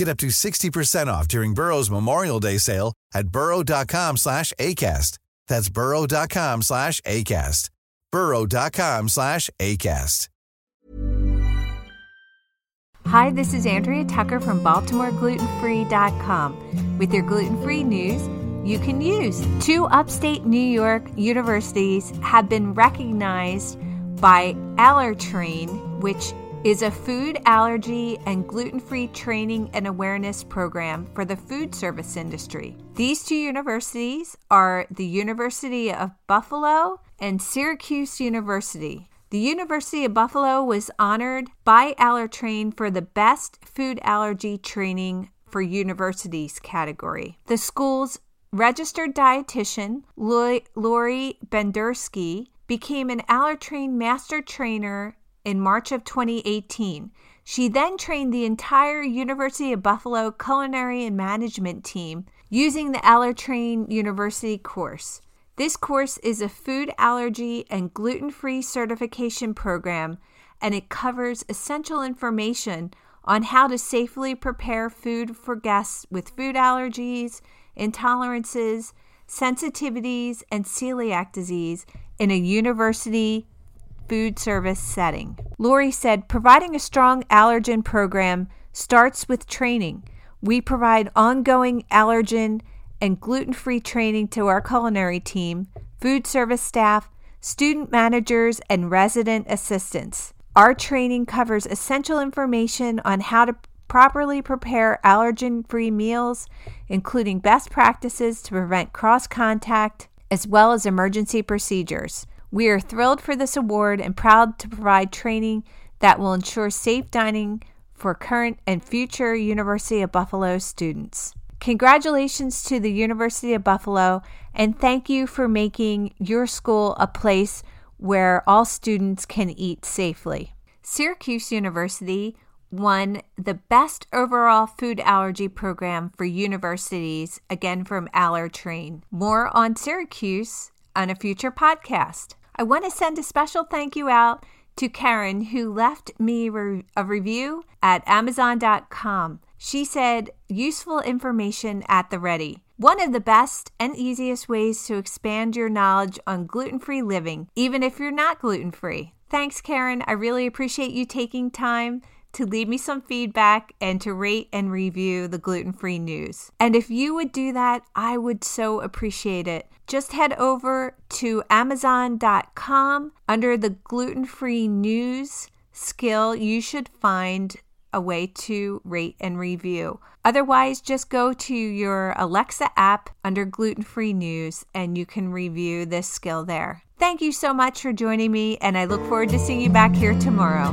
Get up to 60% off during Burrow's Memorial Day sale at burrow.com slash ACAST. That's burrow.com slash ACAST. burrow.com slash ACAST. Hi, this is Andrea Tucker from BaltimoreGlutenFree.com with your gluten-free news you can use. Two upstate New York universities have been recognized by Allertrain, which is a food allergy and gluten free training and awareness program for the food service industry. These two universities are the University of Buffalo and Syracuse University. The University of Buffalo was honored by Allertrain for the Best Food Allergy Training for Universities category. The school's registered dietitian, Lori Bendersky, became an Allertrain master trainer in March of 2018. She then trained the entire University of Buffalo culinary and management team using the Allertrain University course. This course is a food allergy and gluten free certification program, and it covers essential information on how to safely prepare food for guests with food allergies, intolerances, sensitivities, and celiac disease in a university food service setting. Lori said, providing a strong allergen program starts with training. We provide ongoing allergen and gluten free training to our culinary team, food service staff, student managers, and resident assistants. Our training covers essential information on how to properly prepare allergen free meals, including best practices to prevent cross contact, as well as emergency procedures. We are thrilled for this award and proud to provide training that will ensure safe dining for current and future University of Buffalo students. Congratulations to the University of Buffalo and thank you for making your school a place where all students can eat safely. Syracuse University won the best overall food allergy program for universities, again from Allertrain. More on Syracuse on a future podcast. I want to send a special thank you out to Karen, who left me a review at Amazon.com. She said, useful information at the ready. One of the best and easiest ways to expand your knowledge on gluten free living, even if you're not gluten free. Thanks, Karen. I really appreciate you taking time to leave me some feedback and to rate and review the gluten free news. And if you would do that, I would so appreciate it. Just head over to Amazon.com under the gluten free news skill. You should find a way to rate and review. Otherwise, just go to your Alexa app under gluten free news and you can review this skill there. Thank you so much for joining me, and I look forward to seeing you back here tomorrow.